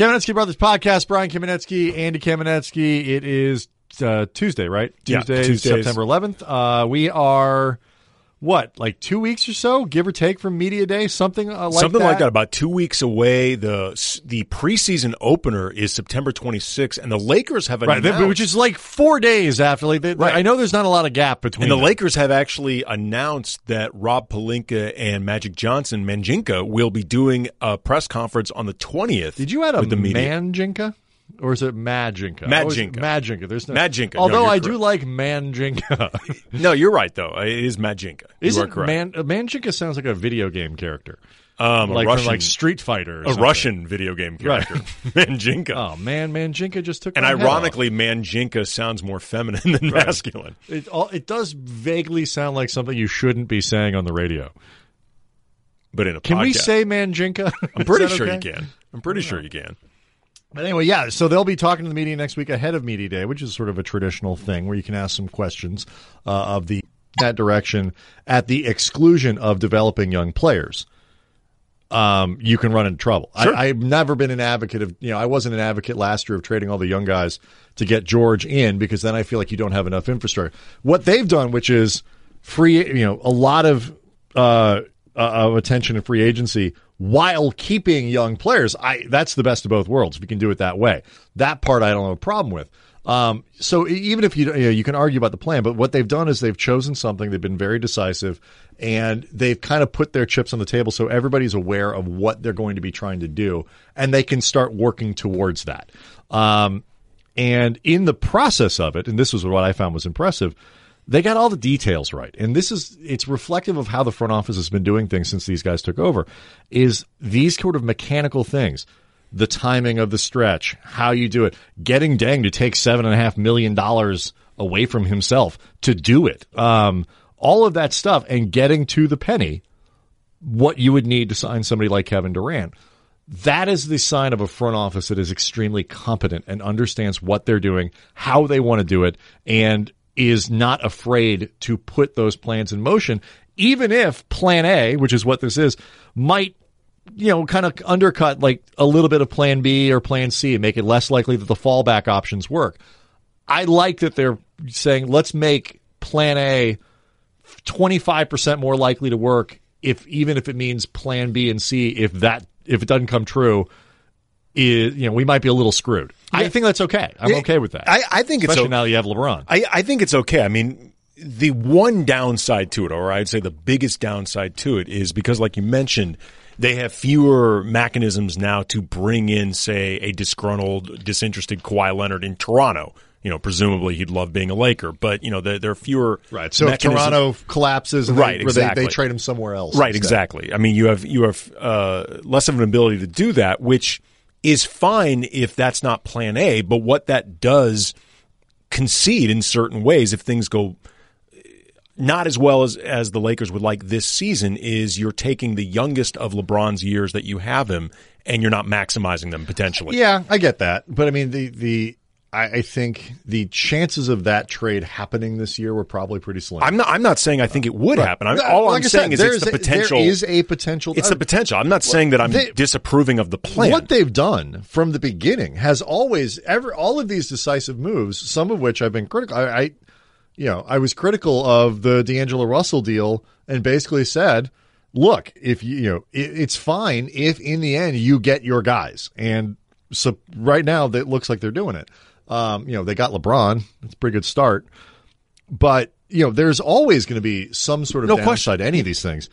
Kamenetzky Brothers Podcast. Brian Kamenetzky, Andy Kamenetzky. It is uh, Tuesday, right? Yeah, Tuesday, Tuesdays. September 11th. Uh, we are what, like two weeks or so, give or take, from Media Day, something uh, like Something that. like that. About two weeks away. The the preseason opener is September 26th, and the Lakers have Right, announced, th- which is like four days after. Like, they, Right. I know there's not a lot of gap between. and the them. Lakers have actually announced that Rob Pelinka and Magic Johnson Manjinka will be doing a press conference on the 20th. Did you add a with the media. Manjinka? Or is it Majinka? Majinka. Majinka. There's no Majinka. Although you're I do like Manjinka. No, you're right though. It is Majinka. You Isn't are correct. Man, Manjinka sounds like a video game character, um, like a Russian, like Street Fighter. a something. Russian video game Right. character, Manjinka. Oh man, Manjinka just took. and ironically, Manjinka sounds more feminine than masculine. it all, it does vaguely sound like something you shouldn't be saying on the radio. But in a Can we podcast. say Manjinka? I'm pretty sure you can. I'm pretty sure you can. But anyway, yeah. So they'll be talking to the media next week ahead of media day, which is sort of a traditional thing where you can ask some questions uh, of the that direction at the exclusion of developing young players. Um, you can run into trouble. Sure. I, I've never been an advocate of, you know, I wasn't an advocate last year of trading all the young guys to get George in because then I feel like you don't have enough infrastructure. What they've done, which is free, you know, a lot of uh, uh, of attention and free agency while keeping young players. I that's the best of both worlds. If you can do it that way, that part I don't have a problem with. Um, so even if you you, know, you can argue about the plan, but what they've done is they've chosen something. They've been very decisive, and they've kind of put their chips on the table so everybody's aware of what they're going to be trying to do, and they can start working towards that. Um, and in the process of it, and this was what I found was impressive, they got all the details right. And this is it's reflective of how the front office has been doing things since these guys took over. Is these sort of mechanical things. The timing of the stretch, how you do it, getting Deng to take seven and a half million dollars away from himself to do it, um, all of that stuff, and getting to the penny, what you would need to sign somebody like Kevin Durant that is the sign of a front office that is extremely competent and understands what they're doing, how they want to do it, and is not afraid to put those plans in motion, even if plan A, which is what this is, might you know, kind of undercut like a little bit of plan B or plan C and make it less likely that the fallback options work. I like that they're saying let's make plan A 25% more likely to work if even if it means plan B and C if that if it doesn't come true is you know we might be a little screwed. I think that's okay. I'm okay with that. I, I think it's okay. o- now you have LeBron. I, I think it's okay. I mean, the one downside to it, or I'd say the biggest downside to it, is because, like you mentioned, they have fewer mechanisms now to bring in, say, a disgruntled, disinterested Kawhi Leonard in Toronto. You know, presumably he'd love being a Laker, but you know there, there are fewer right. So if Toronto collapses, and Right, they, where they- exactly. they, trade him somewhere else. Right, instead. exactly. I mean, you have you have uh, less of an ability to do that, which is fine if that's not Plan A. But what that does concede in certain ways, if things go not as well as as the Lakers would like this season, is you're taking the youngest of LeBron's years that you have him, and you're not maximizing them potentially. Yeah, I get that, but I mean the the I, I think the chances of that trade happening this year were probably pretty slim. I'm not. I'm not saying I think it would happen. I'm, all like I'm saying said, is it's the a- potential. There is a potential. it's the potential. I'm not saying that I'm they- disapproving of the plan. What they've done from the beginning has always ever all of these decisive moves, some of which I've been critical. I, I you know, I was critical of the D'Angelo Russell deal and basically said, look, if you, you know, it, it's fine if in the end you get your guys. And so right now that looks like they're doing it. Um, you know, they got LeBron. It's a pretty good start. But, you know, there's always going to be some sort of No downside question. to any of these things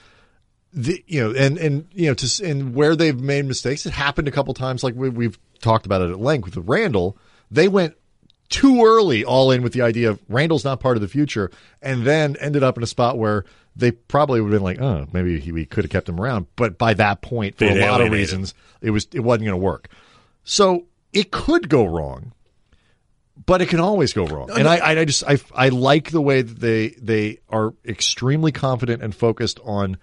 the you know and and you know to and where they've made mistakes it happened a couple times like we, we've talked about it at length with Randle they went too early all in with the idea of Randle's not part of the future and then ended up in a spot where they probably would have been like oh maybe he, we could have kept him around but by that point for They'd a lot of reasons it was it wasn't going to work so it could go wrong but it can always go wrong. And I, I just, I, I like the way that they, they are extremely confident and focused on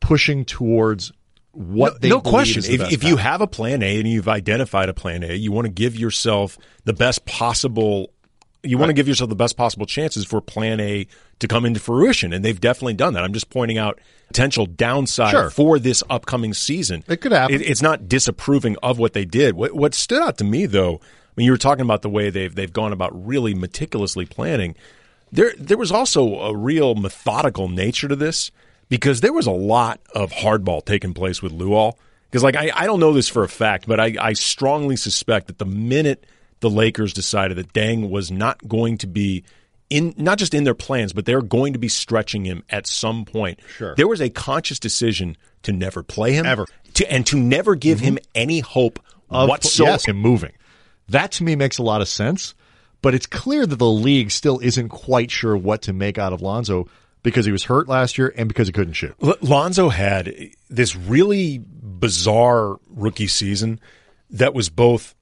pushing towards what they no question. is the If, if you have a plan A and you've identified a plan A, you want to give yourself the best possible you want to give yourself the best possible chances for plan A to come into fruition. And they've definitely done that. I'm just pointing out potential downside Sure. for this upcoming season. It could happen. It- it's not disapproving of what they did. What, what stood out to me, though, when you were talking about the way they've they've gone about really meticulously planning, there there was also a real methodical nature to this because there was a lot of hardball taking place with Luol. Because like I, I don't know this for a fact, but I, I strongly suspect that the minute the Lakers decided that Deng was not going to be in not just in their plans, but they're going to be stretching him at some point. Sure. There was a conscious decision to never play him Ever. to and to never give mm-hmm. him any hope of whatsoever. yes, him moving. That to me makes a lot of sense, but it's clear that the league still isn't quite sure what to make out of Lonzo because he was hurt last year and because he couldn't shoot. L- Lonzo had this really bizarre rookie season that was both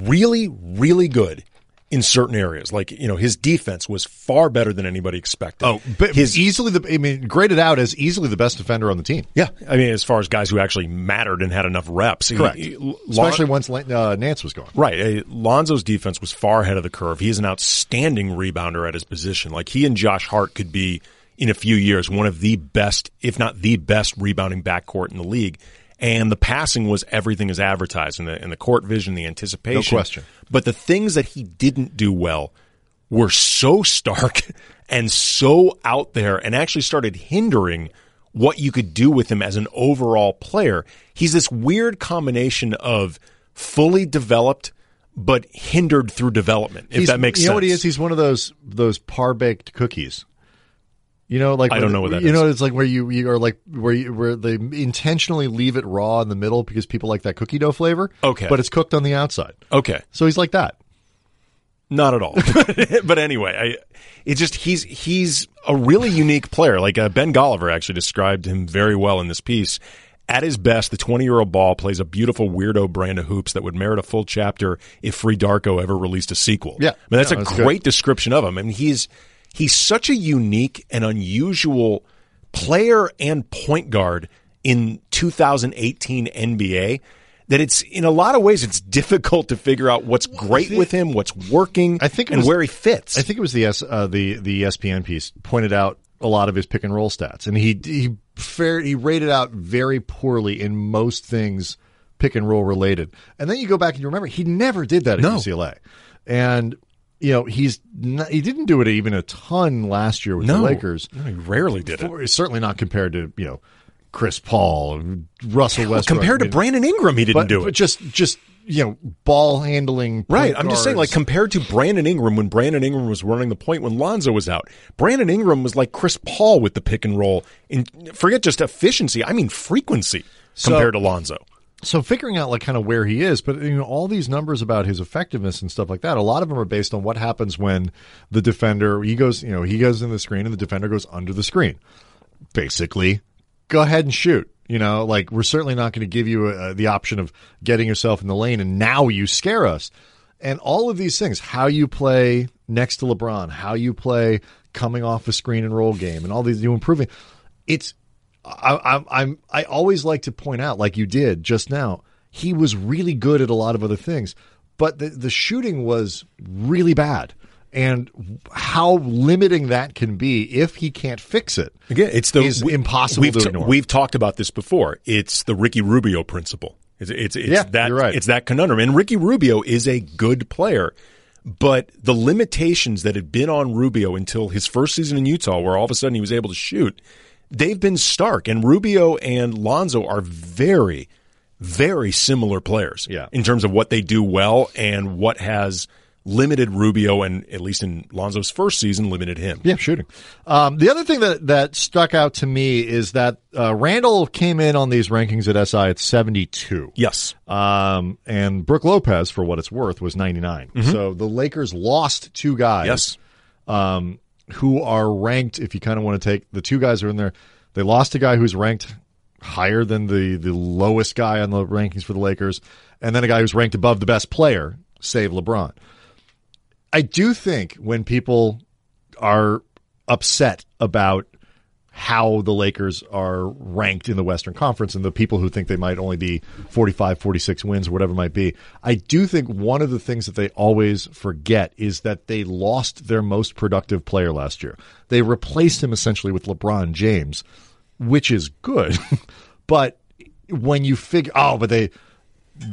really, really good in certain areas. Like, you know, his defense was far better than anybody expected. Oh, but his easily the I mean graded out as easily the best defender on the team. yeah, I mean, as far as guys who actually mattered and had enough reps, He- Correct. he- Lon- Especially once uh, Nance was gone. Right. Lonzo's defense was far ahead of the curve. He is an outstanding rebounder at his position. Like he and Josh Hart could be in a few years one of the best, if not the best rebounding backcourt in the league. And the passing was everything as advertised in the in the court vision, the anticipation. No question. But the things that he didn't do well were so stark and so out there and actually started hindering what you could do with him as an overall player. He's this weird combination of fully developed but hindered through development, if He's- that makes you sense. know what he is? He's one of those those par baked cookies. You know, like I don't know what that you is. know. It's like where you you are like where you, where they intentionally leave it raw in the middle because people like that cookie dough flavor. Okay. but it's cooked on the outside. okay. So he's like that. Not at all. but anyway, I, it's just he's he's a really unique player. Like uh, Ben Golliver actually described him very well in this piece. At his best, the 20 year old ball plays a beautiful weirdo brand of hoops that would merit a full chapter if FreeDarko ever released a sequel. Yeah. I mean that's a that's good. great description of him. I mean he's he's such a unique and unusual player and point guard in 2018 NBA that it's in a lot of ways it's difficult to figure out what's great with him, what's working, I think and was- where he fits. I think it was the S, uh, the the ESPN piece pointed out a lot of his pick and roll stats, and he he fair he rated out very poorly in most things pick and roll related. And then you go back and you remember he never did that at No. UCLA, and you know he's not, he didn't do it even a ton last year with no, the Lakers. No, he rarely did it. For- Certainly not compared to you know Chris Paul, Russell Westbrook. Compared I to mean, Brandon Ingram, he didn't but, do but it. just just you know ball handling. Right. I'm just saying, like, compared to Brandon Ingram when Brandon Ingram was running the point when Lonzo was out, Brandon Ingram was like Chris Paul with the pick and roll. And forget just efficiency, I mean frequency compared to Lonzo. So figuring out like kind of where he is, but you know all these numbers about his effectiveness and stuff like that. A lot of them are based on what happens when the defender he goes, you know, he goes in the screen and the defender goes under the screen. Basically, go ahead and shoot. You know, like we're certainly not going to give you uh, the option of getting yourself in the lane and now you scare us. And all of these things, how you play next to LeBron, how you play coming off a screen and roll game, and all these you improving. It's I, I'm, I'm I always like to point out, like you did just now, he was really good at a lot of other things, but the the shooting was really bad, and how limiting that can be if he can't fix it. Again, it's the is impossible we've ignore. We've talked about this before. It's the Ricky Rubio principle. It's it's, it's Yeah, that you're right. it's that conundrum. And Ricky Rubio is a good player, but the limitations that had been on Rubio until his first season in Utah, where all of a sudden he was able to shoot, they've been stark. And Rubio and Lonzo are very, very similar players. Yeah. in terms of what they do well and what has limited Rubio and at least in Lonzo's first season limited him. Yeah, shooting. Um, the other thing that, that stuck out to me is that uh, Randle came in on these rankings at SI at 72. Yes. Um, and Brook Lopez, for what it's worth, was 99. So the Lakers lost two guys. Yes. Um, who are ranked, if you kind of want to take the two guys who are in there, they lost a guy who's ranked higher than the, the lowest guy on the rankings for the Lakers, and then a guy who's ranked above the best player, save LeBron. I do think when people are upset about how the Lakers are ranked in the Western Conference and the people who think they might only be 45, 46 wins or whatever it might be. I do think one of the things that they always forget is that they lost their most productive player last year. They replaced him essentially with LeBron James, which is good. but when you figure, oh, but they,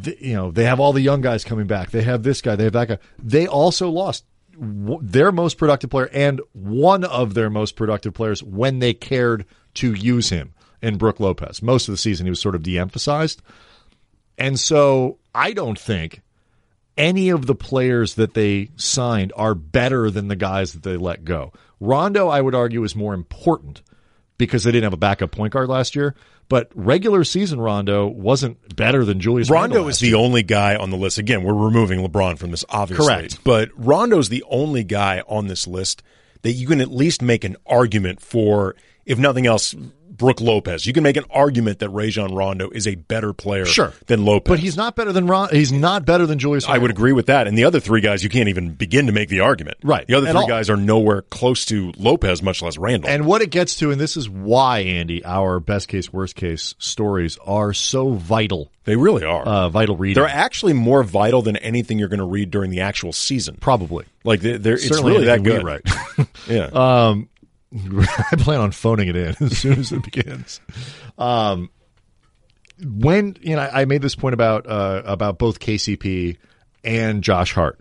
th- you know, they have all the young guys coming back. They have this guy. They have that guy. They also lost w- their most productive player and one of their most productive players when they cared to use him in Brook Lopez. Most of the season, he was sort of de-emphasized, and so I don't think any of the players that they signed are better than the guys that they let go. Rondo, I would argue, is more important because they didn't have a backup point guard last year. But regular season Rondo wasn't better than Julius. Rondo is the year. only guy on the list. Again, we're removing LeBron from this, obviously. Correct. But Rondo's the only guy on this list that you can at least make an argument for, if nothing else, Brook Lopez. You can make an argument that Rajon Rondo is a better player Sure. than Lopez. but he's not better than Ron. He's not better than Julius. I would agree with that. And the other three guys, you can't even begin to make the argument. Right. The other At three all. guys are nowhere close to Lopez, much less Randle. And what it gets to, and this is why Andy, our best case, worst case stories are so vital. they really are. Uh, vital reading. they're actually more vital than anything you're going to read during the actual season. probably. Like they're, they're, it's really that good. Right. Yeah. I plan on phoning it in as soon as it begins. Um, when you know, I I made this point about uh, about both KCP and Josh Hart.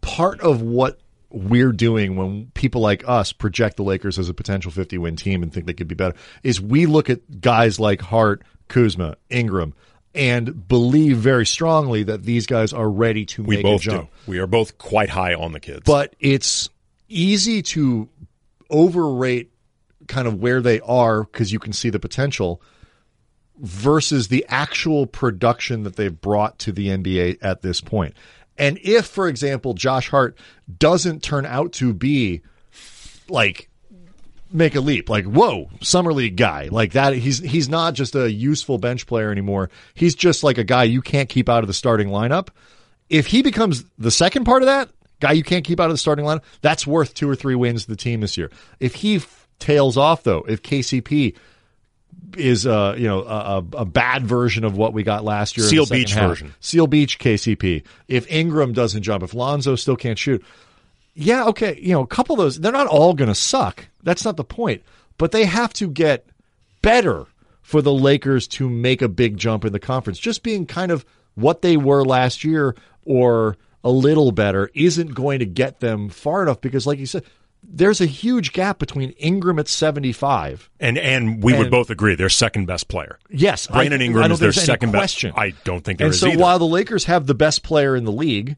Part of what we're doing when people like us project the Lakers as a potential 50 win team and think they could be better is we look at guys like Hart, Kuzma, Ingram, and believe very strongly that these guys are ready to we make both a jump do. We are both quite high on the kids. but it's easy to overrate kind of where they are because you can see the potential versus the actual production that they've brought to the NBA at this point. And if, for example, Josh Hart doesn't turn out to be like make a leap, like whoa, summer league guy, like that, he's he's not just a useful bench player anymore. He's just like a guy you can't keep out of the starting lineup. If he becomes the second part of that guy you can't keep out of the starting lineup, that's worth two or three wins to the team this year. If he f- tails off though, if KCP is uh you know a, a- a bad version of what we got last year. Seal Beach half. version. Seal Beach KCP. If Ingram doesn't jump, if Lonzo still can't shoot, yeah, okay, you know, a couple of those. They're not all going to suck. That's not the point. But they have to get better for the Lakers to make a big jump in the conference. Just being kind of what they were last year or a little better isn't going to get them far enough because, like you said, there's a huge gap between Ingram at 75 and and we would both agree they're second best player. Yes, Brandon I- Ingram I is their second question. best. I don't think there and is so either. while the Lakers have the best player in the league,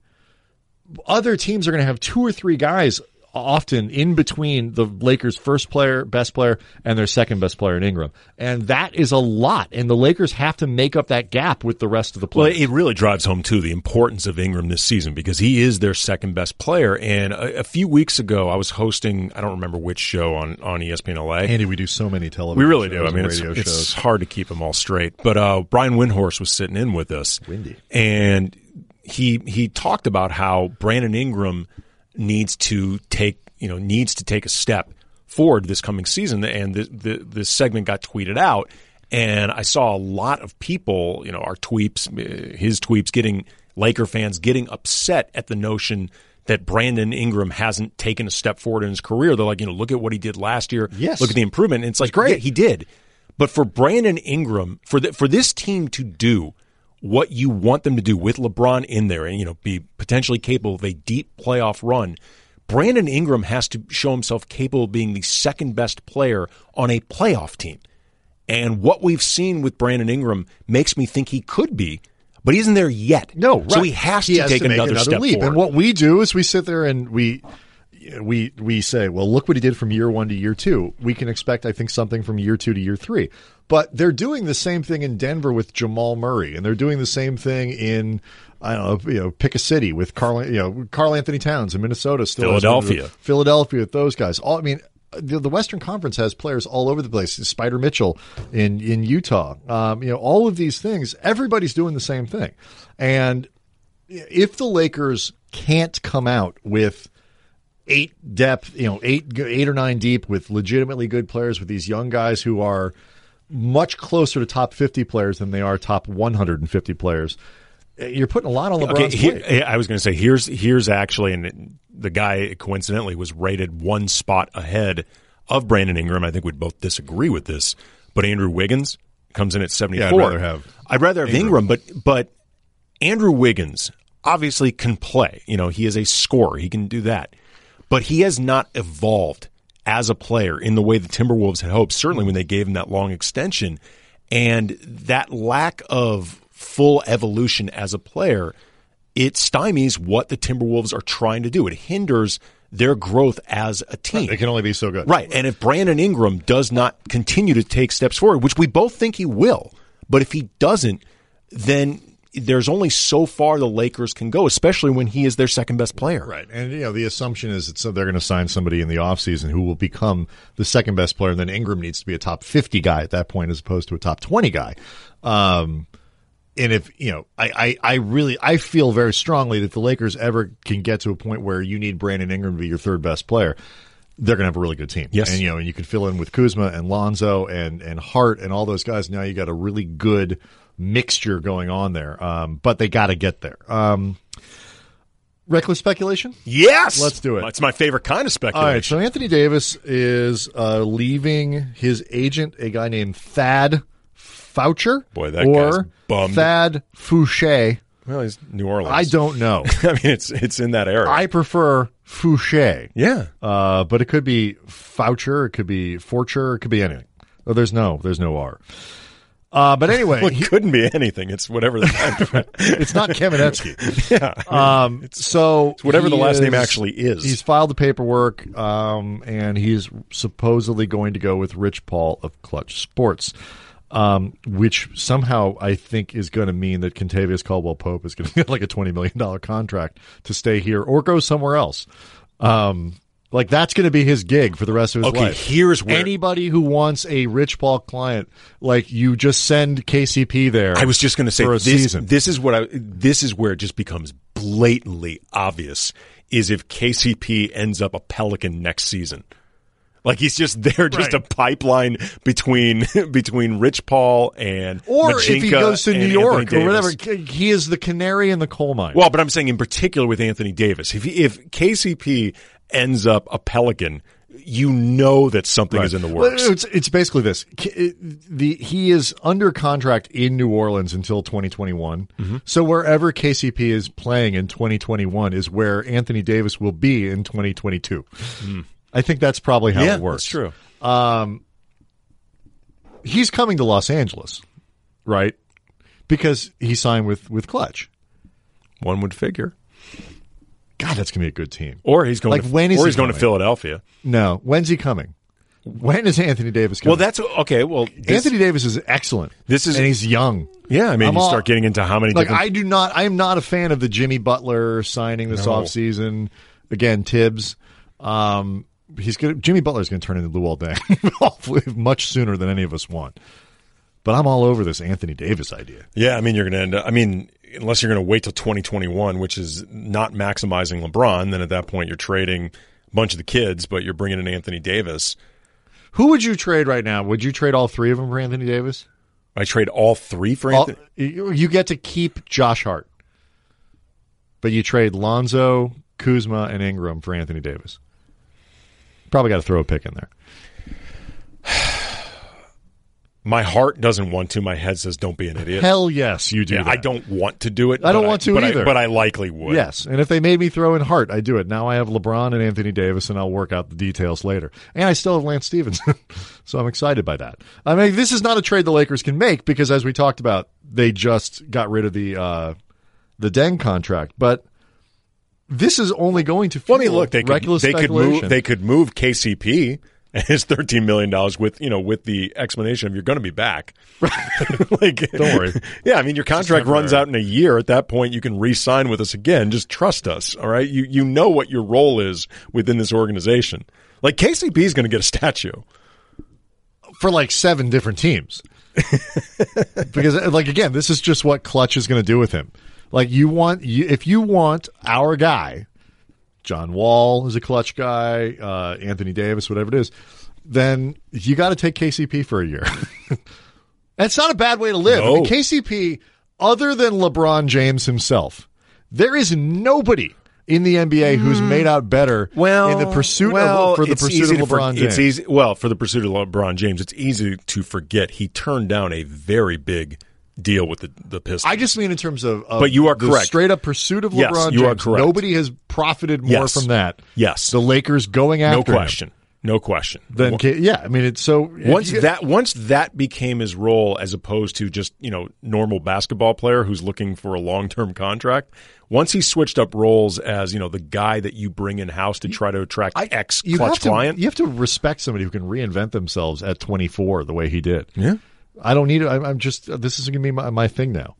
other teams are going to have two or three guys often in between the Lakers' first player, best player, and their second best player in Ingram, and that is a lot. And the Lakers have to make up that gap with the rest of the Well, players. it really drives home too the importance of Ingram this season because he is their second best player. And a, a few weeks ago, I was hosting I don't remember which show on on ESPN LA. Andy, we do so many television. we really do. I mean, it's, it's hard to keep them all straight. But uh, Brian Windhorst was sitting in with us, Windy. and he he talked about how Brandon Ingram needs to take you know needs to take a step forward this coming season. And the, the, this segment got tweeted out, and I saw a lot of people, you know, our tweets, uh, his tweets, getting Laker fans getting upset at the notion that Brandon Ingram hasn't taken a step forward in his career. They're like, you know, look at what he did last year. Yes. look at the improvement. And it's like, great. yeah, he did. But for Brandon Ingram, for the, for this team to do what you want them to do with LeBron in there, and you know, be potentially capable of a deep playoff run, Brandon Ingram has to show himself capable of being the second best player on a playoff team. And what we've seen with Brandon Ingram makes me think he could be, but he isn't there yet. No, right. so he has to take make another, step leap. forward. And what we do is we sit there and we we we say, well, look what he did from year one to year two. We can expect, I think, something from year two to year three. But they're doing the same thing in Denver with Jamal Murray, and they're doing the same thing in I don't know, you know, pick a city with Karl, you know, Karl Anthony Towns in Minnesota, still Philadelphia. Philadelphia with those guys. All I mean, the, the Western Conference has players all over the place. Spider Mitchell in in Utah. Um, you know, all of these things. Everybody's doing the same thing, and if the Lakers can't come out with eight depth, you know, eight eight or nine deep with legitimately good players with these young guys who are much closer to top 50 players than they are top 150 players. Uh, You're putting a lot on LeBron's Okay, here. I was going to say here's here's actually, and the guy coincidentally was rated one spot ahead of Brandon Ingram. I think we'd both disagree with this, but Andrew Wiggins comes in at seventy four. Yeah, I'd rather have I'd rather have Ingram, but but Andrew Wiggins obviously can play. You know, he is a scorer; he can do that, but he has not evolved as a player in the way the Timberwolves had hoped. Certainly, when they gave him that long extension, and that lack of full evolution as a player, it stymies what the Timberwolves are trying to do. It hinders their growth as a team. It can only be so good. Right. And if Brandon Ingram does not continue to take steps forward, which we both think he will, but if he doesn't, then there's only so far the Lakers can go, especially when he is their second best player. Right. And, you know, the assumption is that so they're going to sign somebody in the offseason who will become the second best player. And then Ingram needs to be a top 50 guy at that point as opposed to a top 20 guy. Um, and if, you know, I, I, I really, I feel very strongly that the Lakers ever can get to a point where you need Brandon Ingram to be your third best player. They're going to have a really good team. Yes. And, you know, and you can fill in with Kuzma and Lonzo and, and Hart and all those guys. Now you got a really good mixture going on there. Um, but they got to get there. Um, reckless speculation? Yes. Let's do it. It's my favorite kind of speculation. right, so Anthony Davis is uh, leaving his agent, a guy named Thad Foucher, Boy, that guy's bummed. Thad Fouché. well, he's New Orleans. I don't know. I mean, it's it's in that area. I prefer Fouché, yeah. uh, but it could be Foucher, it could be Forcher, it could be anything. Oh, there's no, there's no R. Uh, but anyway, Well, it he- couldn't be anything. It's whatever the it's not Kamenetzky. yeah. Um, so whatever the he last name actually is. He's filed the paperwork, um, and he's supposedly going to go with Rich Paul of Clutch Sports, um, which somehow I think is going to mean that Kentavious Caldwell Pope is going to get like a twenty million dollar contract to stay here or go somewhere else. Um, like that's going to be his gig for the rest of his life. Okay, life. here's where- anybody who wants a Rich Paul client, like you just send KCP there. I was just going to say for a this. season. This is what I. This is where it just becomes blatantly obvious. Is if KCP ends up a Pelican next season, like he's just there, just Right. a pipeline between between Rich Paul and or if he goes to and New Anthony York or Davis. whatever, he is the canary in the coal mine. Well, but I'm saying in particular with Anthony Davis, if he, if KCP ends up a Pelican, you know that something is in the Well, works. It's, it's basically this. It- The he is under contract in New Orleans until 2021. Mm-hmm. So wherever KCP is playing in 2021 is where Anthony Davis will be in 2022. I think that's probably how Mm. yeah, it works. that's true. He's coming to Los Angeles, right? Because he signed with with Clutch. One would figure. God, that's gonna be a good team. Or he's going. Like, to, when is or he he's going to? Philadelphia. No, when's he coming? When is Anthony Davis coming? Well, that's okay. Well, this, Anthony Davis is excellent. This is- and he's young. yeah. I mean, I'm you all- start getting into how many Like different I do not. I am not a fan of the Jimmy Butler signing this No. offseason. Again, Thibs. Um, he's going Jimmy Butler's to turn into Luol Deng hopefully much sooner than any of us want. But I'm all over this Anthony Davis idea. Yeah, I mean, you're going to end up, I mean, unless you're going to wait till 2021, which is not maximizing LeBron, then at that point you're trading a bunch of the kids, but you're bringing in Anthony Davis. Who would you trade right now? Would you trade all three of them for Anthony Davis? I trade all three for All, Anthony. you you get to keep Josh Hart, but you trade Lonzo, Kuzma, and Ingram for Anthony Davis. Probably got to throw a pick in there. My heart doesn't want to. My head says, don't be an idiot. Hell yes, you do. yeah. I don't want to do it. I don't want to but either. I, but I likely would. Yes, and if they made me throw in Hart, I do it. Now I have LeBron and Anthony Davis, and I'll work out the details later. And I still have Lance Stephenson, so I'm excited by that. I mean, this is not a trade the Lakers can make because, as we talked about, they just got rid of the uh, the Deng contract, but. This is only going to fuel Well, I mean, look, they could they could move they could move KCP his thirteen million dollars with you know with the explanation of you're going to be back. like, Don't worry. Yeah, I mean your contract runs out in a year. At that point, you can re-sign with us again. Just trust us. All right, you you know what your role is within this organization. Like KCP is going to get a statue. for like seven different teams. because uh, like again, this is just what Clutch is going to do with him. Like you want you, if you want our guy John Wall is a clutch guy, uh, Anthony Davis, whatever it is, then you got to take KCP for a year. That's not a bad way to live. I mean, KCP, other than LeBron James himself, there is nobody in the NBA who's made out better well, in the pursuit well, of for the pursuit of to for- LeBron James. It's easy. Well, for the pursuit of LeBron James, it's easy to forget he turned down a very big deal with the the Pistons. I just mean in terms of, of But you are the correct. Straight up pursuit of Yes, LeBron you are correct. Nobody has profited more Yes. from that. Yes. the Lakers going after him No question, no question. Then yeah, I mean it's so once that once that became his role as opposed to just you know normal basketball player who's looking for a long term contract once he switched up roles as you know the guy that you bring in house to try to attract ex clutch client You have to respect somebody who can reinvent themselves at 24 the way he did. yeah I don't need it. I'm, just this is going to be my, my thing now.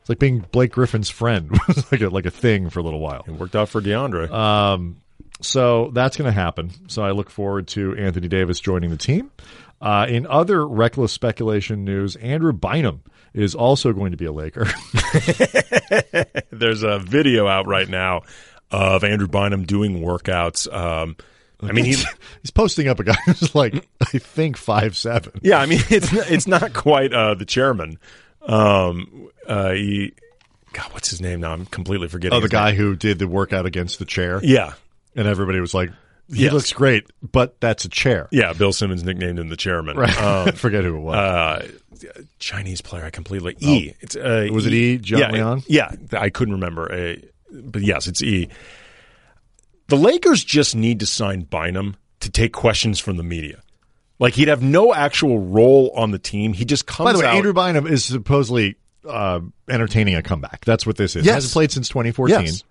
It's like being Blake Griffin's friend, was like a like a thing for a little while. it worked out for DeAndre Um, so that's going to happen. So I look forward to Anthony Davis joining the team. Uh, in other reckless speculation news, Andrew Bynum is also going to be a Laker. there's a video out right now of Andrew Bynum doing workouts um, I mean he's He's posting up a guy who's like I think five seven. yeah I mean it's it's not quite uh, the chairman um, uh, he God what's his name now I'm completely forgetting Oh, the his name. guy who did the workout against the chair, yeah and everybody was like, "He Yes. looks great, but that's a chair." Yeah, Bill Simmons nicknamed him the chairman. Right. Um, I forget who it was. uh, Chinese player, I completely E. It's uh, Was it E, John yeah, Leon? Yeah, I couldn't remember. Uh, but yes, it's E. The Lakers just need to sign Bynum to take questions from the media. Like he'd have no actual role on the team. He just comes By the way, out. Andrew Bynum is supposedly uh, entertaining a comeback. That's what this is. Yes. Hasn't played since 2014. Yes.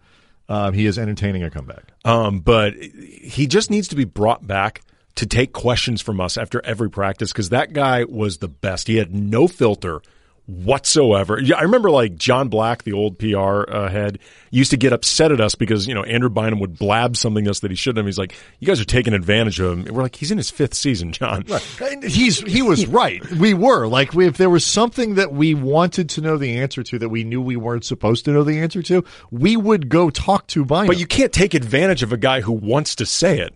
Um, he is entertaining a comeback. Um, but he just needs to be brought back to take questions from us after every practice because that guy was the best. He had no filter whatsoever. Yeah, I remember like John Black, the old PR uh, head, used to get upset at us because you know Andrew Bynum would blab something to us that he shouldn't have. He's like, "You guys are taking advantage of him." And we're like, "He's in his fifth season, John." And He's he was right. We were like we, if there was something that we wanted to know the answer to that we knew we weren't supposed to know the answer to, we would go talk to Bynum. But you can't take advantage of a guy who wants to say it.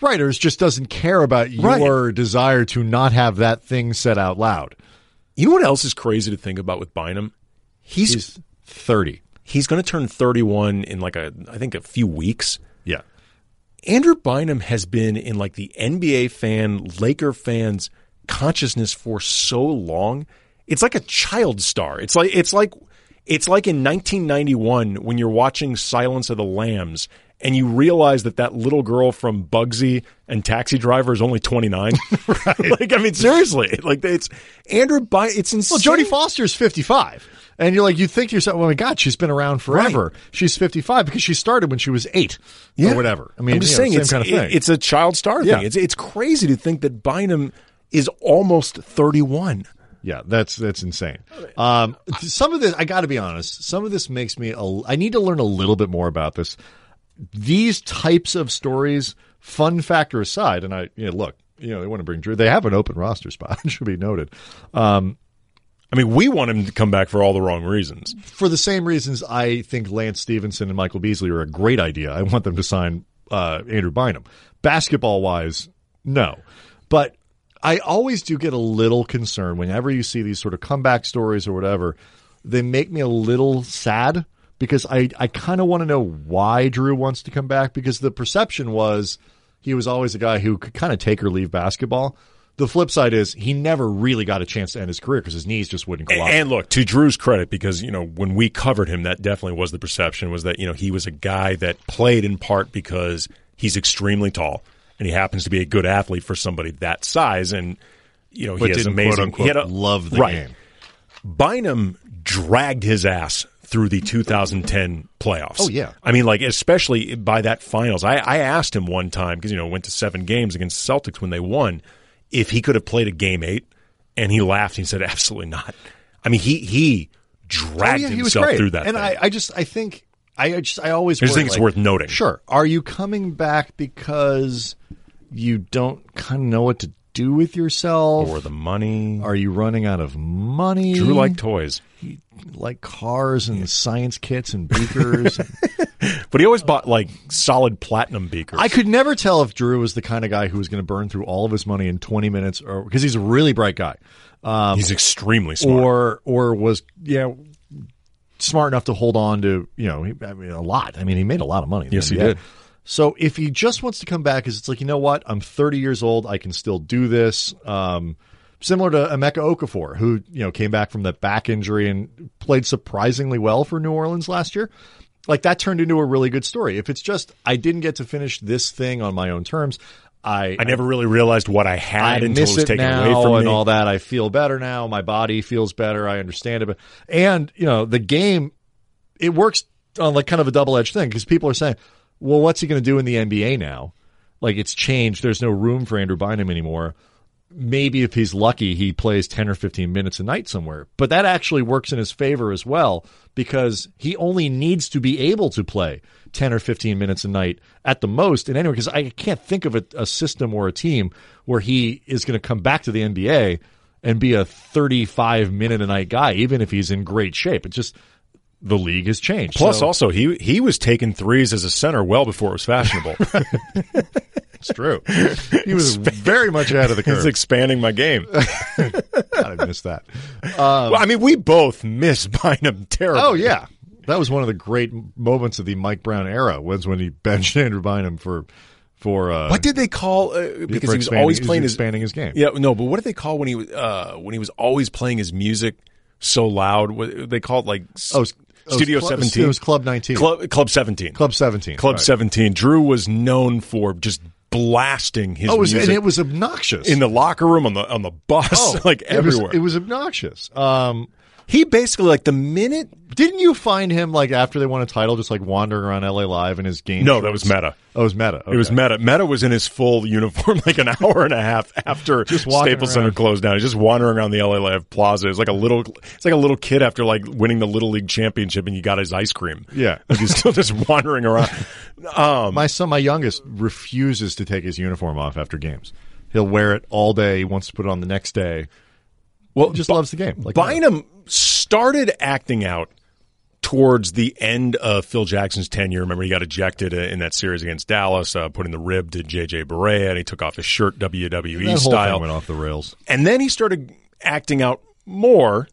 writers just doesn't care about Right. your desire to not have that thing said out loud. You know what else is crazy to think about with Bynum? He's he's, He's going to turn 31 in like a I think a few weeks. Yeah. Andrew Bynum has been in like the NBA fan, Laker fans consciousness for so long. It's like a child star. It's like it's like it's like in 1991 when you're watching Silence of the Lambs and you realize that that little girl from Bugsy and Taxi Driver is only 29. like I mean seriously, like it's Andrew Bynum. It's insane. Well, Jodie Foster's 55. And you're like, you think to yourself, oh my God, she's been around forever. She's 55 because she started when she was eight or whatever. I mean, I'm just you know, saying same it's, kind of it- it's a child star Yeah. thing. It's it's crazy to think that Bynum is almost 31. yeah, that's that's insane. Um, some of this, I got to be honest, some of this makes me. A, I need to learn a little bit more about this. These types of stories, fun factor aside, and I, you know, look, you know, they want to bring Drew. They have an open roster spot. should be noted. I mean, we want him to come back for all the wrong reasons. for the same reasons I think Lance Stephenson and Michael Beasley are a great idea. I want them to sign uh, Andrew Bynum. Basketball wise, no. But I always do get a little concerned whenever you see these sort of comeback stories or whatever. They make me a little sad because I, I kind of want to know why Drew wants to come back because the perception was he was always a guy who could kind of take or leave basketball. The flip side is he never really got a chance to end his career because his knees just wouldn't cooperate. And look, to Drew's credit, because you know when we covered him, that definitely was the perception was that you know he was a guy that played in part because he's extremely tall and he happens to be a good athlete for somebody that size, and you know But he has amazing. quote, he had unquote, love the right. game. Bynum dragged his ass through the 2010 playoffs. Oh, yeah. I mean, like especially by that finals. I, I asked him one time because you know went to seven games against Celtics when they won if he could have played a game eight, and he laughed. and He said, "Absolutely not." I mean, he he dragged Oh, yeah, himself through that. And thing. I, I just, I think, I I just, I always I just worry, think it's like, worth noting. Sure. Are you coming back because you don't kind of know what to do with yourself? or the money. Are you running out of money? Drew like toys. Like cars and science kits and beakers. but he always bought like solid platinum beakers. I could never tell if Drew was the kind of guy who was going to burn through all of his money in 20 minutes, or because he's a really bright guy, um, He's extremely smart. or or was yeah smart enough to hold on to you know I mean a lot. I mean he made a lot of money. Yes, he did. So if he just wants to come back, because it's like you know what, I'm 30 years old, I can still do this. Um, similar to Emeka Okafor, who you know came back from that back injury and played surprisingly well for New Orleans last year. Like that turned into a really good story. If it's just I didn't get to finish this thing on my own terms, I I never really realized what I I had until miss it was it taken away from and me. all that. I feel better now. My body feels better. I understand it. But, and you know, the game it works on like kind of a double edged thing because people are saying, "Well, what's he going to do in the NBA now?" Like it's changed. There's no room for Andrew Bynum anymore. Maybe if he's lucky, he plays 10 or 15 minutes a night somewhere. But that actually works in his favor as well because he only needs to be able to play 10 or 15 minutes a night at the most. And anyway, because I can't think of a, a system or a team where he is going to come back to the NBA and be a 35 minute a night guy, even if he's in great shape. It just, the league has changed. Plus, So- also he he was taking threes as a center well before it was fashionable. it's true. He was very much ahead of the He's curve. expanding my game. I missed that. well, I mean, we both miss Bynum terribly. Oh yeah, that was one of the great moments of the Mike Brown era. Was when he benched Andrew Bynum for for uh, What did they call? Uh, because he was always he was playing his expanding his game. Yeah, no, but what did they call when he was uh, when he was always playing his music so loud? What, they called like Oh, it was- it was Studio Club- Seventeen. It was Club Nineteen. Club Club Seventeen. Club Seventeen. Club right. Seventeen. Drew was known for just blasting his Oh, it was, music and it was obnoxious in the locker room on the on the bus, Oh, like it was- everywhere. It was, obnoxious. Um, he basically like the minute. didn't you find him like after they won a title, just like wandering around LA Live in his game? No, that was? Metta. Oh, it was Metta. It was Metta. Metta was in his full uniform like an hour and a half after Just Staples Center closed down. He's just wandering around the LA Live Plaza. It's like a little, it's like a little kid after like winning the Little League championship and you got his ice cream. Yeah. Like he's still just wandering around. Um, My son, my youngest, refuses to take his uniform off after games. He'll wear it all day. He wants to put it on the next day. well, Just Bi- loves the game. Like Bynum started acting out towards the end of Phil Jackson's tenure. Remember, he got ejected uh, in that series against Dallas, uh, putting the rib to JJ Barea, and he took off his shirt WWE that whole style. thing went off the rails. And then he started acting out more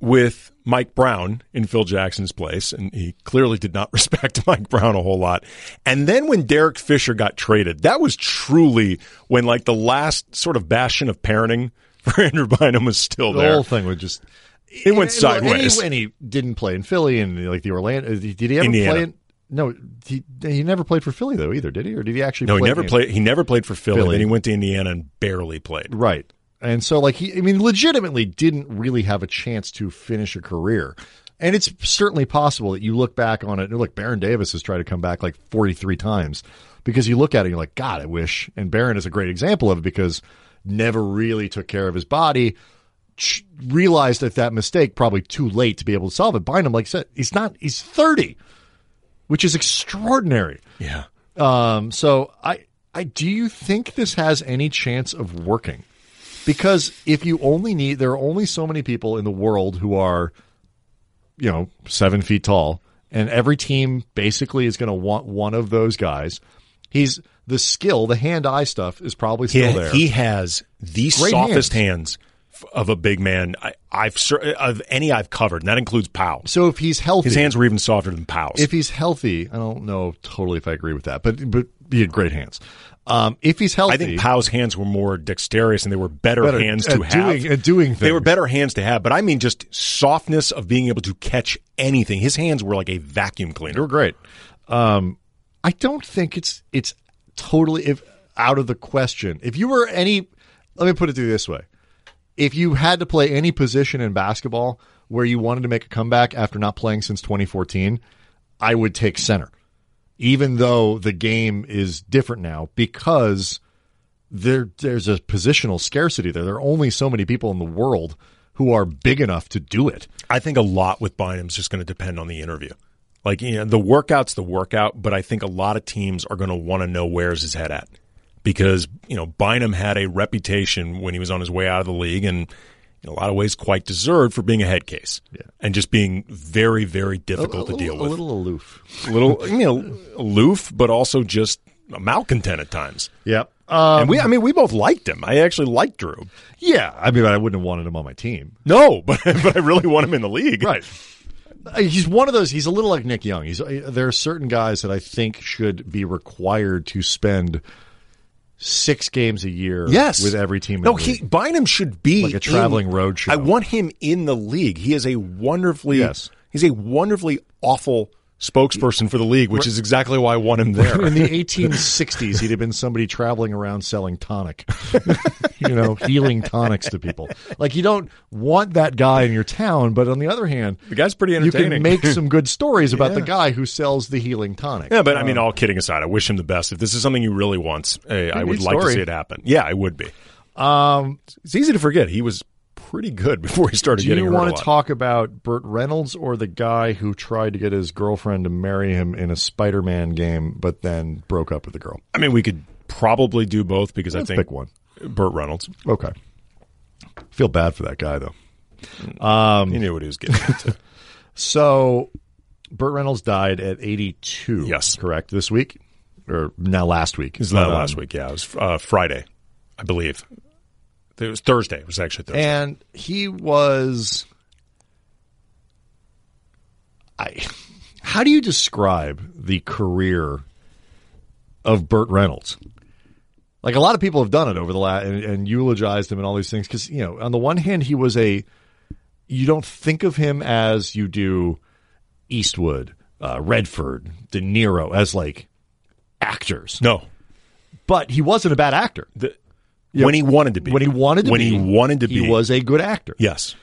with Mike Brown in Phil Jackson's place, and he clearly did not respect Mike Brown a whole lot. And then when Derek Fisher got traded, that was truly when like the last sort of bastion of parenting for Andrew Bynum was still The there. The whole thing would just It went And- sideways. And he, and he didn't play in Philly and like the Orlando. Uh, did he ever Indiana. play? In, no, he he never played for Philly though either, did he? Or did he actually? no, he play never played. He never played for Philly. Philly. Then he went to Indiana and barely played. Right. And so, like, he, I mean, legitimately didn't really have a chance to finish a career. And it's certainly possible that you look back on it. And look, Baron Davis has tried to come back like 43 times because you look at it and you're like, God, I wish. And Baron is a great example of it because never really took care of his body. Ch- Realized that that mistake probably too late to be able to solve it. Bynum, like I said, he's not, he's 30, which is extraordinary. Yeah. Um, so I, I do you think this has any chance of working? Because if you only need, there are only so many people in the world who are, you know, seven feet tall, and every team basically is going to want one of those guys. He's the skill, the hand-eye stuff is probably still He, there. he has the Great softest hands. hands. Of a big man I, I've of any I've covered, and that includes Pau. so if he's healthy, His hands were even softer than Pau's. if he's healthy, I don't know totally if I agree with that, but but he had great hands. Um, if he's healthy, I think Pau's hands were more dexterous and they were better, Better hands to have. doing- at doing They were better hands to have, but I mean just softness of being able to catch anything. His hands were like a vacuum cleaner. They were great. Um, I don't think it's it's totally if out of the question. If you were any, let me put it to you this way: if you had to play any position in basketball where you wanted to make a comeback after not playing since 2014, I would take center, even though the game is different now because there there's a positional scarcity there. There are only so many people in the world who are big enough to do it. I think a lot with Bynum is just going to depend on the interview. Like, you know, the workout's the workout, but I think a lot of teams are going to want to know where's his head at. Because, you know, Bynum had a reputation when he was on his way out of the league and in a lot of ways quite deserved for being a head case Yeah. and just being very, very difficult a, to deal little, with. A little aloof. A little, you know, aloof, but also just a malcontent at times. Yep. Um, And we, I mean, we both liked him. I actually liked Drew. yeah. I mean, I wouldn't have wanted him on my team. No, but but I really want him in the league. Right. Uh, He's one of those. He's a little like Nick Young. He's uh, there are certain guys that I think should be required to spend six games a year. Yes, with every team. In No, he. Bynum should be Like a traveling in- road show. I want him in the league. He is a wonderfully Yes. He's a wonderfully awful spokesperson for the league, which is exactly why I want him there. in the 1860s, he'd have been somebody traveling around selling tonic, you know, healing tonics to people. Like you don't want that guy in your town, but on the other hand, the guy's pretty entertaining. you can make some good stories about the guy who sells the healing tonic. yeah, but I mean, all kidding aside, I wish him the best. If this is something he really wants, eh, I would like to see it happen. Yeah, I would be. Um, It's easy to forget he was pretty good before he started do getting you want to talk about Burt Reynolds or the guy who tried to get his girlfriend to marry him in a Spider-Man game, but then broke up with the girl? I mean, we could probably do both because Let's I think pick one. Burt Reynolds. Okay. Feel bad for that guy though. he knew what he was getting into. So, Burt Reynolds died at 82. Yes. correct. This week, or now last week. It was not um, last week. Yeah, it was uh, Friday, I believe. It was Thursday. It was actually Thursday. and he was. I. How do you describe the career of Burt Reynolds? Like a lot of people have done it over the last and, and eulogized him and all these things because you know on the one hand he was a you don't think of him as you do Eastwood, uh, Redford, De Niro as like actors, no, but he wasn't a bad actor. the, when he wanted to be, When he wanted to when be, he wanted to he be, was a good actor. yes,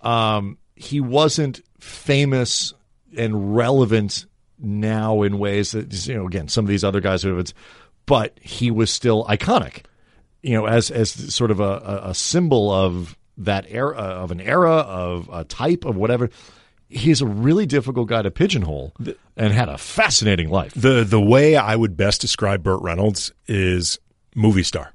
um, he wasn't famous and relevant now in ways that you know again some of these other guys who have but he was still iconic you know as as sort of a, a, a symbol of that era of an era of a type of whatever. He's a really difficult guy to pigeonhole and had a fascinating life. The the way I would best describe Burt Reynolds is movie star.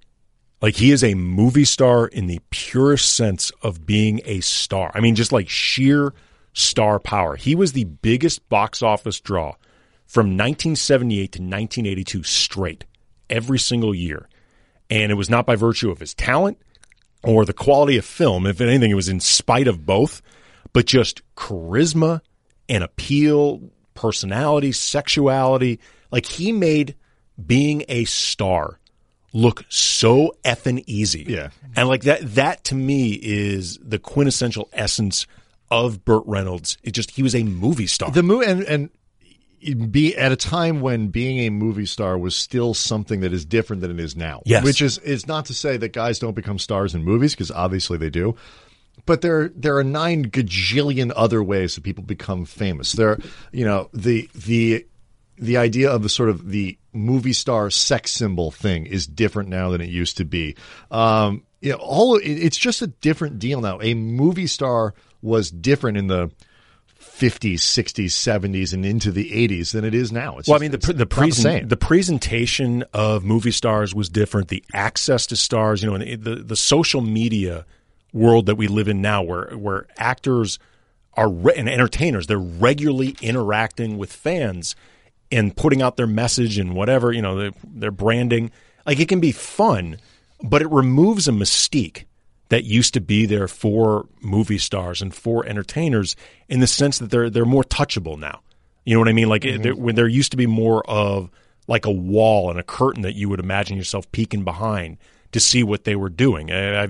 Like he is a movie star in the purest sense of being a star. I mean, just like sheer star power. He was the biggest box office draw from 1978 to 1982 straight, every single year. And it was not by virtue of his talent or the quality of film. If anything, it was in spite of both, but just charisma and appeal, personality, sexuality. Like he made being a star look so effing easy. Yeah. And like that that to me is the quintessential essence of Burt Reynolds. It just he was a movie star. the movie and and be at a time when being a movie star was still something that is different than it is now. Yes. which is is not to say that guys don't become stars in movies because obviously they do. But there there are nine gajillion other ways that people become famous. There, you know, the the the idea of the sort of the movie star sex symbol thing is different now than it used to be. Um, you know, all it's just a different deal now. A movie star was different in the 50s, 60s, 70s, and into the 80s than it is now. It's Well, I mean, the the, same. the presentation of movie stars was different. The access to stars, you know, and the the social media world that we live in now, where where actors are re- and entertainers, they're regularly interacting with fans and putting out their message and whatever, you know, their, their branding. Like it can be fun, but it removes a mystique that used to be there for movie stars and for entertainers in the sense that they're they're more touchable now. You know what I mean? Like it- mm-hmm. there, when there used to be more of like a wall and a curtain that you would imagine yourself peeking behind to see what they were doing. I, I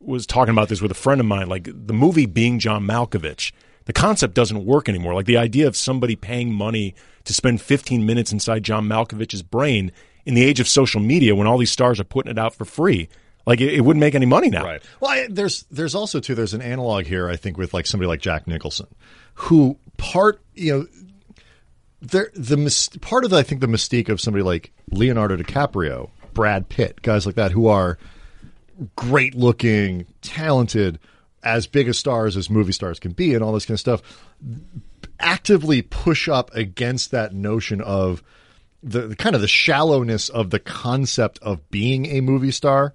was talking about this with a friend of mine. Like the movie being John Malkovich, the concept doesn't work anymore. Like the idea of somebody paying money to spend 15 minutes inside John Malkovich's brain in the age of social media when all these stars are putting it out for free. Like it, it wouldn't make any money now. Right. Well, I, there's there's also too there's an analog here I think with like somebody like Jack Nicholson, who part you know there the part of the, I think the mystique of somebody like Leonardo DiCaprio, Brad Pitt, guys like that who are great looking, talented, as big a stars as movie stars can be, and all this kind of stuff, actively push up against that notion of the, the kind of the shallowness of the concept of being a movie star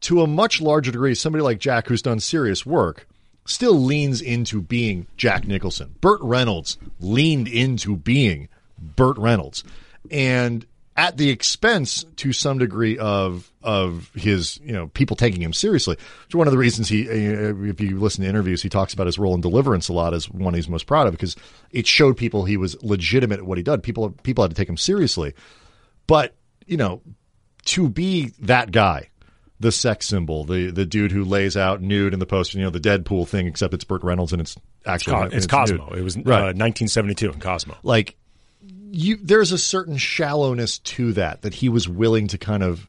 to a much larger degree, somebody like Jack, who's done serious work, still leans into being Jack Nicholson. Burt Reynolds leaned into being Burt Reynolds, and at the expense to some degree of of his you know people taking him seriously. Which one of the reasons he, uh, if you listen to interviews, he talks about his role in Deliverance a lot as one he's most proud of because it showed people he was legitimate at what he did. People people had to take him seriously, but you know to be that guy. The sex symbol, the the dude who lays out nude in the poster, you know, the Deadpool thing, except it's Burt Reynolds and it's actually Co- it's Cosmo. nude. It was uh, 1972 in Cosmo. like you there's a certain shallowness to that that he was willing to kind of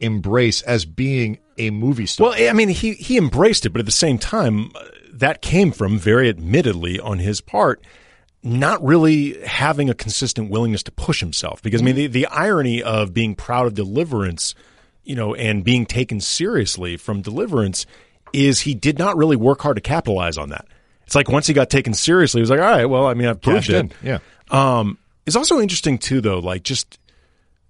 embrace as being a movie star. Well, I mean, he he embraced it, but at the same time, uh, that came from very admittedly on his part not really having a consistent willingness to push himself. Because I mean, the the irony of being proud of Deliverance, you know, and being taken seriously from Deliverance is he did not really work hard to capitalize on that. It's like once he got taken seriously, he was like, all right, well, I mean, I've proved Cashed it. in, yeah. Um, it's also interesting too, though. Like, just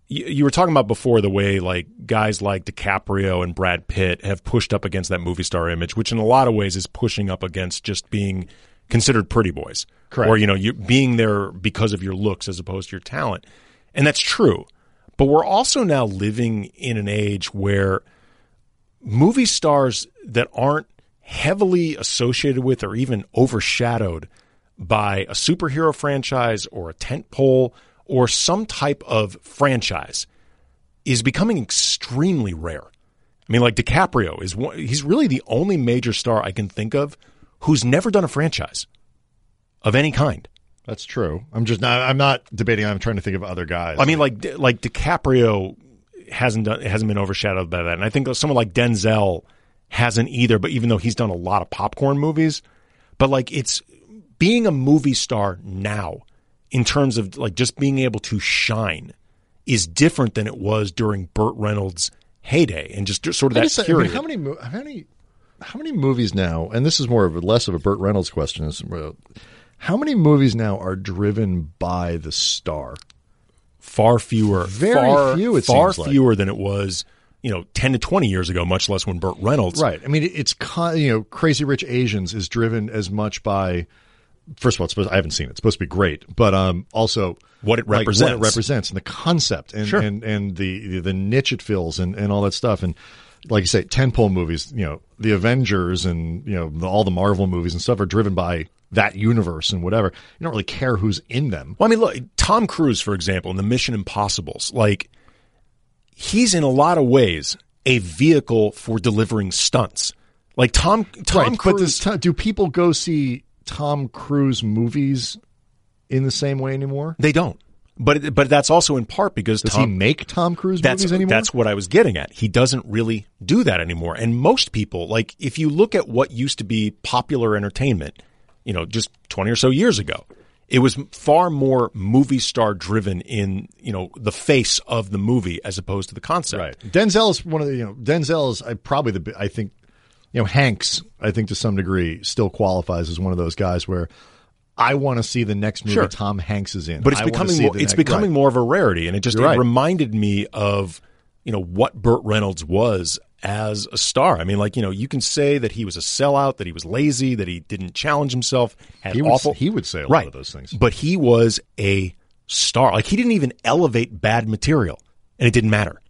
you, you were talking about before the way like guys like DiCaprio and Brad Pitt have pushed up against that movie star image, which in a lot of ways is pushing up against just being considered pretty boys, Correct. Or you know, you being there because of your looks as opposed to your talent, and that's true. But we're also now living in an age where movie stars that aren't heavily associated with or even overshadowed by a superhero franchise or a tent pole or some type of franchise is becoming extremely rare. I mean, like DiCaprio is one, he's really the only major star I can think of who's never done a franchise of any kind. That's true. I'm just not I'm not debating I'm trying to think of other guys. I mean, like like DiCaprio hasn't done hasn't been overshadowed by that, and I think someone like Denzel hasn't either. But even though he's done a lot of popcorn movies, but like it's being a movie star now in terms of like just being able to shine is different than it was during Burt Reynolds' heyday, and just sort of I that guess, I mean, period. how many how many how many movies now? And this is more of a less of a Burt Reynolds question. Is how many movies now are driven by the star? far fewer, Very far, few, it far seems like. fewer than it was, you know, ten to twenty years ago. Much less when Burt Reynolds, Right. I mean, it's you know, Crazy Rich Asians is driven as much by. First of all, it's supposed, I haven't seen it. It's supposed to be great, but um, also What it like, represents. what it represents, and the concept, and Sure. and and the, the niche it fills, and and all that stuff, and like you say, tentpole movies. You know, the Avengers and you know the, all the Marvel movies and stuff are driven by that universe and whatever. You don't really care who's in them. Well, I mean, look, Tom Cruise, for example, in the Mission Impossibles, like he's in a lot of ways a vehicle for delivering stunts. Like Tom, Tom right, but Cruise. does, do people go see Tom Cruise movies in the same way anymore? they don't. But but that's also in part because Does Tom, he make Tom Cruise that's movies anymore? that's what I was getting at. He doesn't really do that anymore. And most people, like if you look at what used to be popular entertainment, you know, just 20 or so years ago, it was far more movie star driven in, you know, the face of the movie as opposed to the concept. Right. Denzel is one of the you know Denzel is uh, probably the I think you know Hanks I think to some degree still qualifies as one of those guys where I want to see the next movie Sure. Tom Hanks is in. but it's I becoming more, it's next- becoming right. more of a rarity, and it just it right. reminded me of you know what Burt Reynolds was as a star. I mean, like you know, you can say that he was a sellout, that he was lazy, that he didn't challenge himself, had He would- awful. he would say a lot right. of those things. but he was a star. Like he didn't even elevate bad material, and it didn't matter.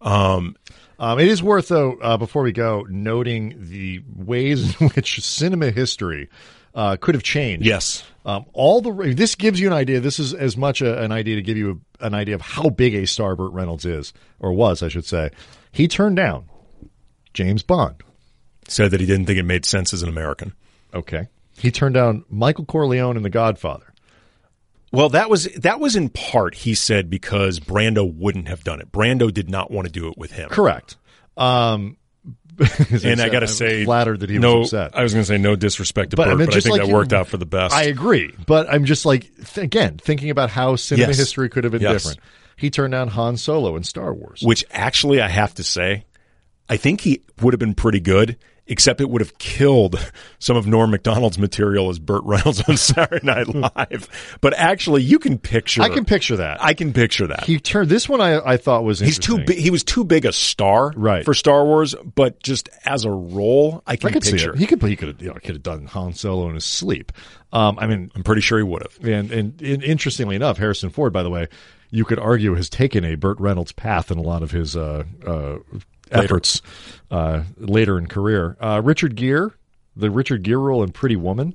Um, it is worth though uh, before we go noting the ways in which cinema history uh, could have changed. Yes. Um, all the this gives you an idea. This is as much a, an idea to give you a, an idea of how big a star Burt Reynolds is, or was, I should say. He turned down James Bond. Said that he didn't think it made sense as an American. Okay. He turned down Michael Corleone in The Godfather. Well, that was that was in part he said because Brando wouldn't have done it. Brando did not want to do it with him. Correct. Um, And I got to say, flattered that he no, was upset. I was going to say no disrespect to But, I mean, but I think like that worked out for the best. I agree, but I'm just like th- again thinking about how cinema Yes. history could have been Yes. different. He turned down Han Solo in Star Wars. Which actually, I have to say, I think he would have been pretty good except it would have killed some of Norm Macdonald's material as Burt Reynolds on Saturday Night Live. But actually, you can picture. I can picture that. I can picture that. he turned this one. I, I thought was He's too big. He was too big a star Right. for Star Wars, but just as a role, I can I picture. He could. He could have. You know, could have done Han Solo in his sleep. Um, I mean, I'm pretty sure he would have. and, and and interestingly enough, Harrison Ford, by the way, you could argue has taken a Burt Reynolds path in a lot of his uh, uh, efforts uh, later in career. Uh, Richard Gere, the Richard Gere role in Pretty Woman.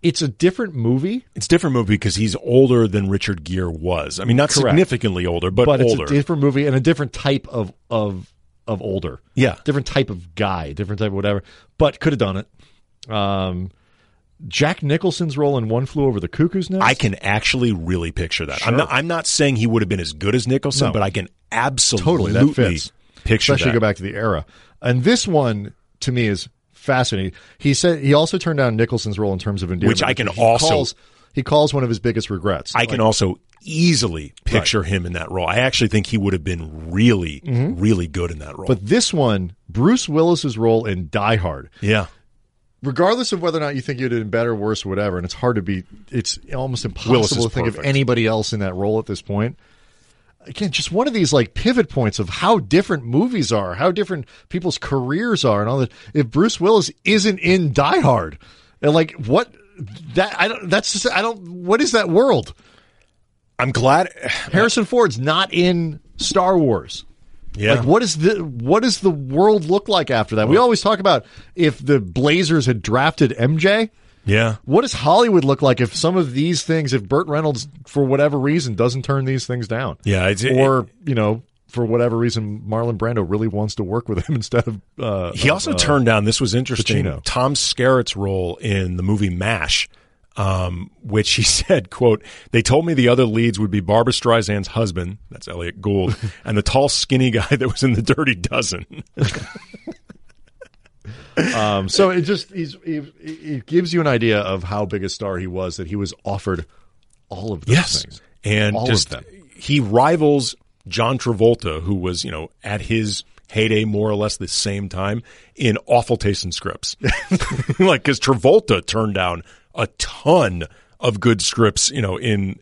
It's a different movie, It's a different movie because he's older than Richard Gere was. I mean, not Correct. significantly older, but, but older. it's a different movie and a different type of of of older. Yeah. different type of guy, different type of whatever. But could have done it. Um, Jack Nicholson's role in One Flew Over the Cuckoo's Nest. I can actually really picture that. I'm not. I'm not saying he would have been as good as Nicholson, No. but I can absolutely totally that fits. Picture Especially that. go back to the era. And this one to me is fascinating. He said he also turned down Nicholson's role in terms of endearment, Which I can he also- calls, he calls one of his biggest regrets. I can also easily picture him in that role. I actually think he would have been really, really good in that role. Mm-hmm. but this one, Bruce Willis's role in Die Hard, yeah, regardless of whether or not you think you'd have been better, worse, or whatever, and it's hard to be, it's almost impossible to think of anybody else in that role at this point. Again, just one of these like pivot points of how different movies are, how different people's careers are, and all that. If Bruce Willis isn't in Die Hard, and like what that I don't. That's just I don't. What is that world? I'm glad. Harrison Ford's not in Star Wars. Yeah, Like what is the what does the world look like after that? We always talk about if the Blazers had drafted MJ. Yeah. What does Hollywood look like if some of these things, if Burt Reynolds, for whatever reason, doesn't turn these things down? Yeah, it's- it- or you know, for whatever reason, Marlon Brando really wants to work with him instead of. Uh, He also turned down. This was interesting. Pacino. Tom Skerritt's role in the movie Mash, um, which he said, "quote They told me the other leads would be Barbara Streisand's husband, that's Elliott Gould, and the tall, skinny guy that was in the Dirty Dozen." Um, so it just it gives you an idea of how big a star he was that he was offered all of those yes, things. and All of just them. he rivals John Travolta, who was you know at his heyday more or less the same time in awful taste in scripts. like because Travolta turned down a ton of good scripts, you know, in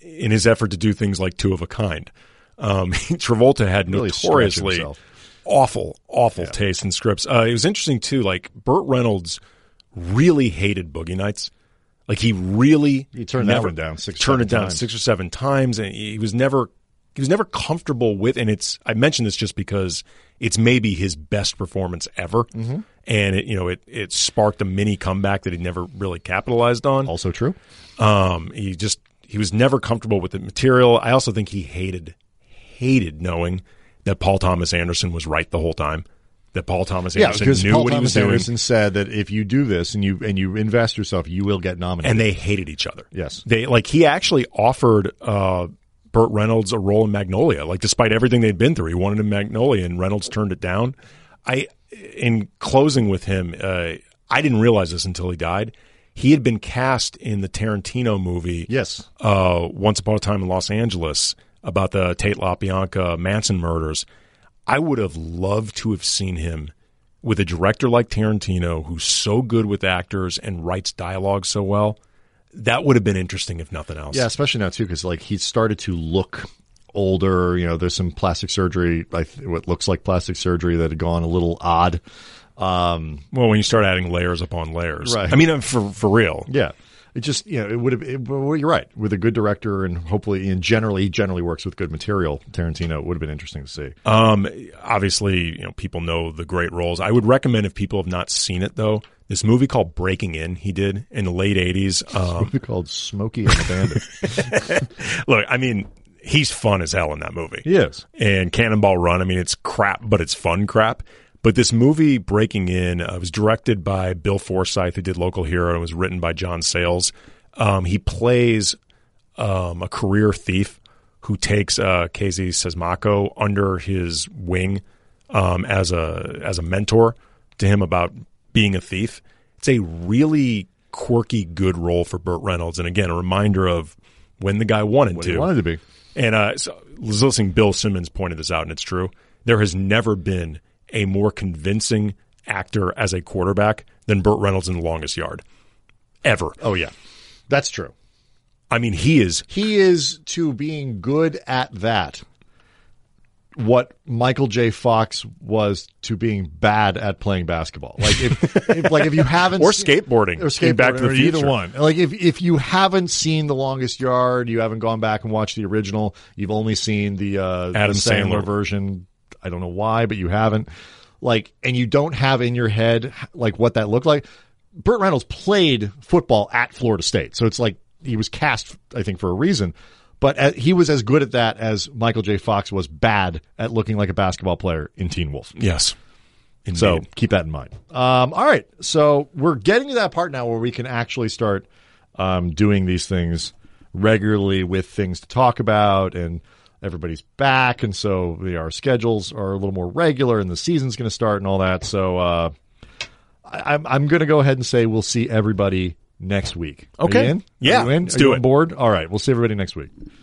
in his effort to do things like Two of a Kind. Um, Travolta had Really notoriously awful, awful taste in scripts. Uh, it was interesting too. Like Burt Reynolds really hated Boogie Nights. Like he really He turned that one down six turned it down times. six or seven times, and he was never he was never comfortable with. And it's I mention this just because it's maybe his best performance ever, Mm-hmm. and it you know it it sparked a mini comeback that he never really capitalized on. Also true. Um, he just he was never comfortable with the material. I also think he hated hated knowing that Paul Thomas Anderson was right the whole time. That Paul Thomas Anderson because knew Paul what he was Thomas doing, Anderson said that if you do this and you and you invest yourself, you will get nominated. and they hated each other. Yes. they like he actually offered uh, Burt Reynolds a role in Magnolia. Like despite everything they'd been through, he wanted in Magnolia, and Reynolds turned it down. I, in closing with him, uh, I didn't realize this until he died. He had been cast in the Tarantino movie. yes, uh, Once Upon a Time in Los Angeles about the Tate LaBianca Manson murders. I would have loved to have seen him with a director like Tarantino, who's so good with actors and writes dialogue so well. That would have been interesting if nothing else. yeah, especially now too, because like he started to look older. You know, there's some plastic surgery, like what looks like plastic surgery, that had gone a little odd. Um, Well, when you start adding layers upon layers, Right. I mean, for for real. yeah, it just you know it would have. It, well, you're right. With a good director and hopefully, and generally, generally works with good material. Tarantino it would have been interesting to see. Um, obviously, you know, people know the great roles. I would recommend if people have not seen it though, this movie called Breaking In he did in the late '80s. Um, movie called Smokey and the Bandit. look, I mean, he's fun as hell in that movie. Yes. and Cannonball Run. I mean, it's crap, but it's fun crap. But this movie, Breaking In, uh, was directed by Bill Forsyth, who did Local Hero, and was written by John Sayles. Um, he plays um, a career thief who takes uh, Casey Siemaszko under his wing um, as a as a mentor to him about being a thief. It's a really quirky, good role for Burt Reynolds, and again, a reminder of when the guy wanted What to. he wanted to be. And uh, so, I was listening, Bill Simmons pointed this out, and it's true. There has never been a more convincing actor as a quarterback than Burt Reynolds in The Longest Yard, ever. Oh yeah, that's true. I mean, he is He is to being good at that. What Michael J. Fox was to being bad at playing basketball. Like if, if like if you haven't or seen- skateboarding or skateboarding Back to the Future. either one. Like if if you haven't seen The Longest Yard, you haven't gone back and watched the original. You've only seen the uh, Adam the Sandler, Sandler. version. I don't know why, but you haven't. Like, and you don't have in your head like what that looked like. Burt Reynolds played football at Florida State, so it's like he was cast, I think, for a reason. But uh, he was as good at that as Michael J. Fox was bad at looking like a basketball player in Teen Wolf. Yes. Indeed. So keep that in mind. Um, all right. So we're getting to that part now where we can actually start um, doing these things regularly with things to talk about and everybody's back. And so the, our schedules are a little more regular and the season's going to start and all that. So uh, I, I'm, I'm going to go ahead and say we'll see everybody next week. Okay. you in? Yeah, Are you in? let's Are do it. on board? All right. We'll see everybody next week.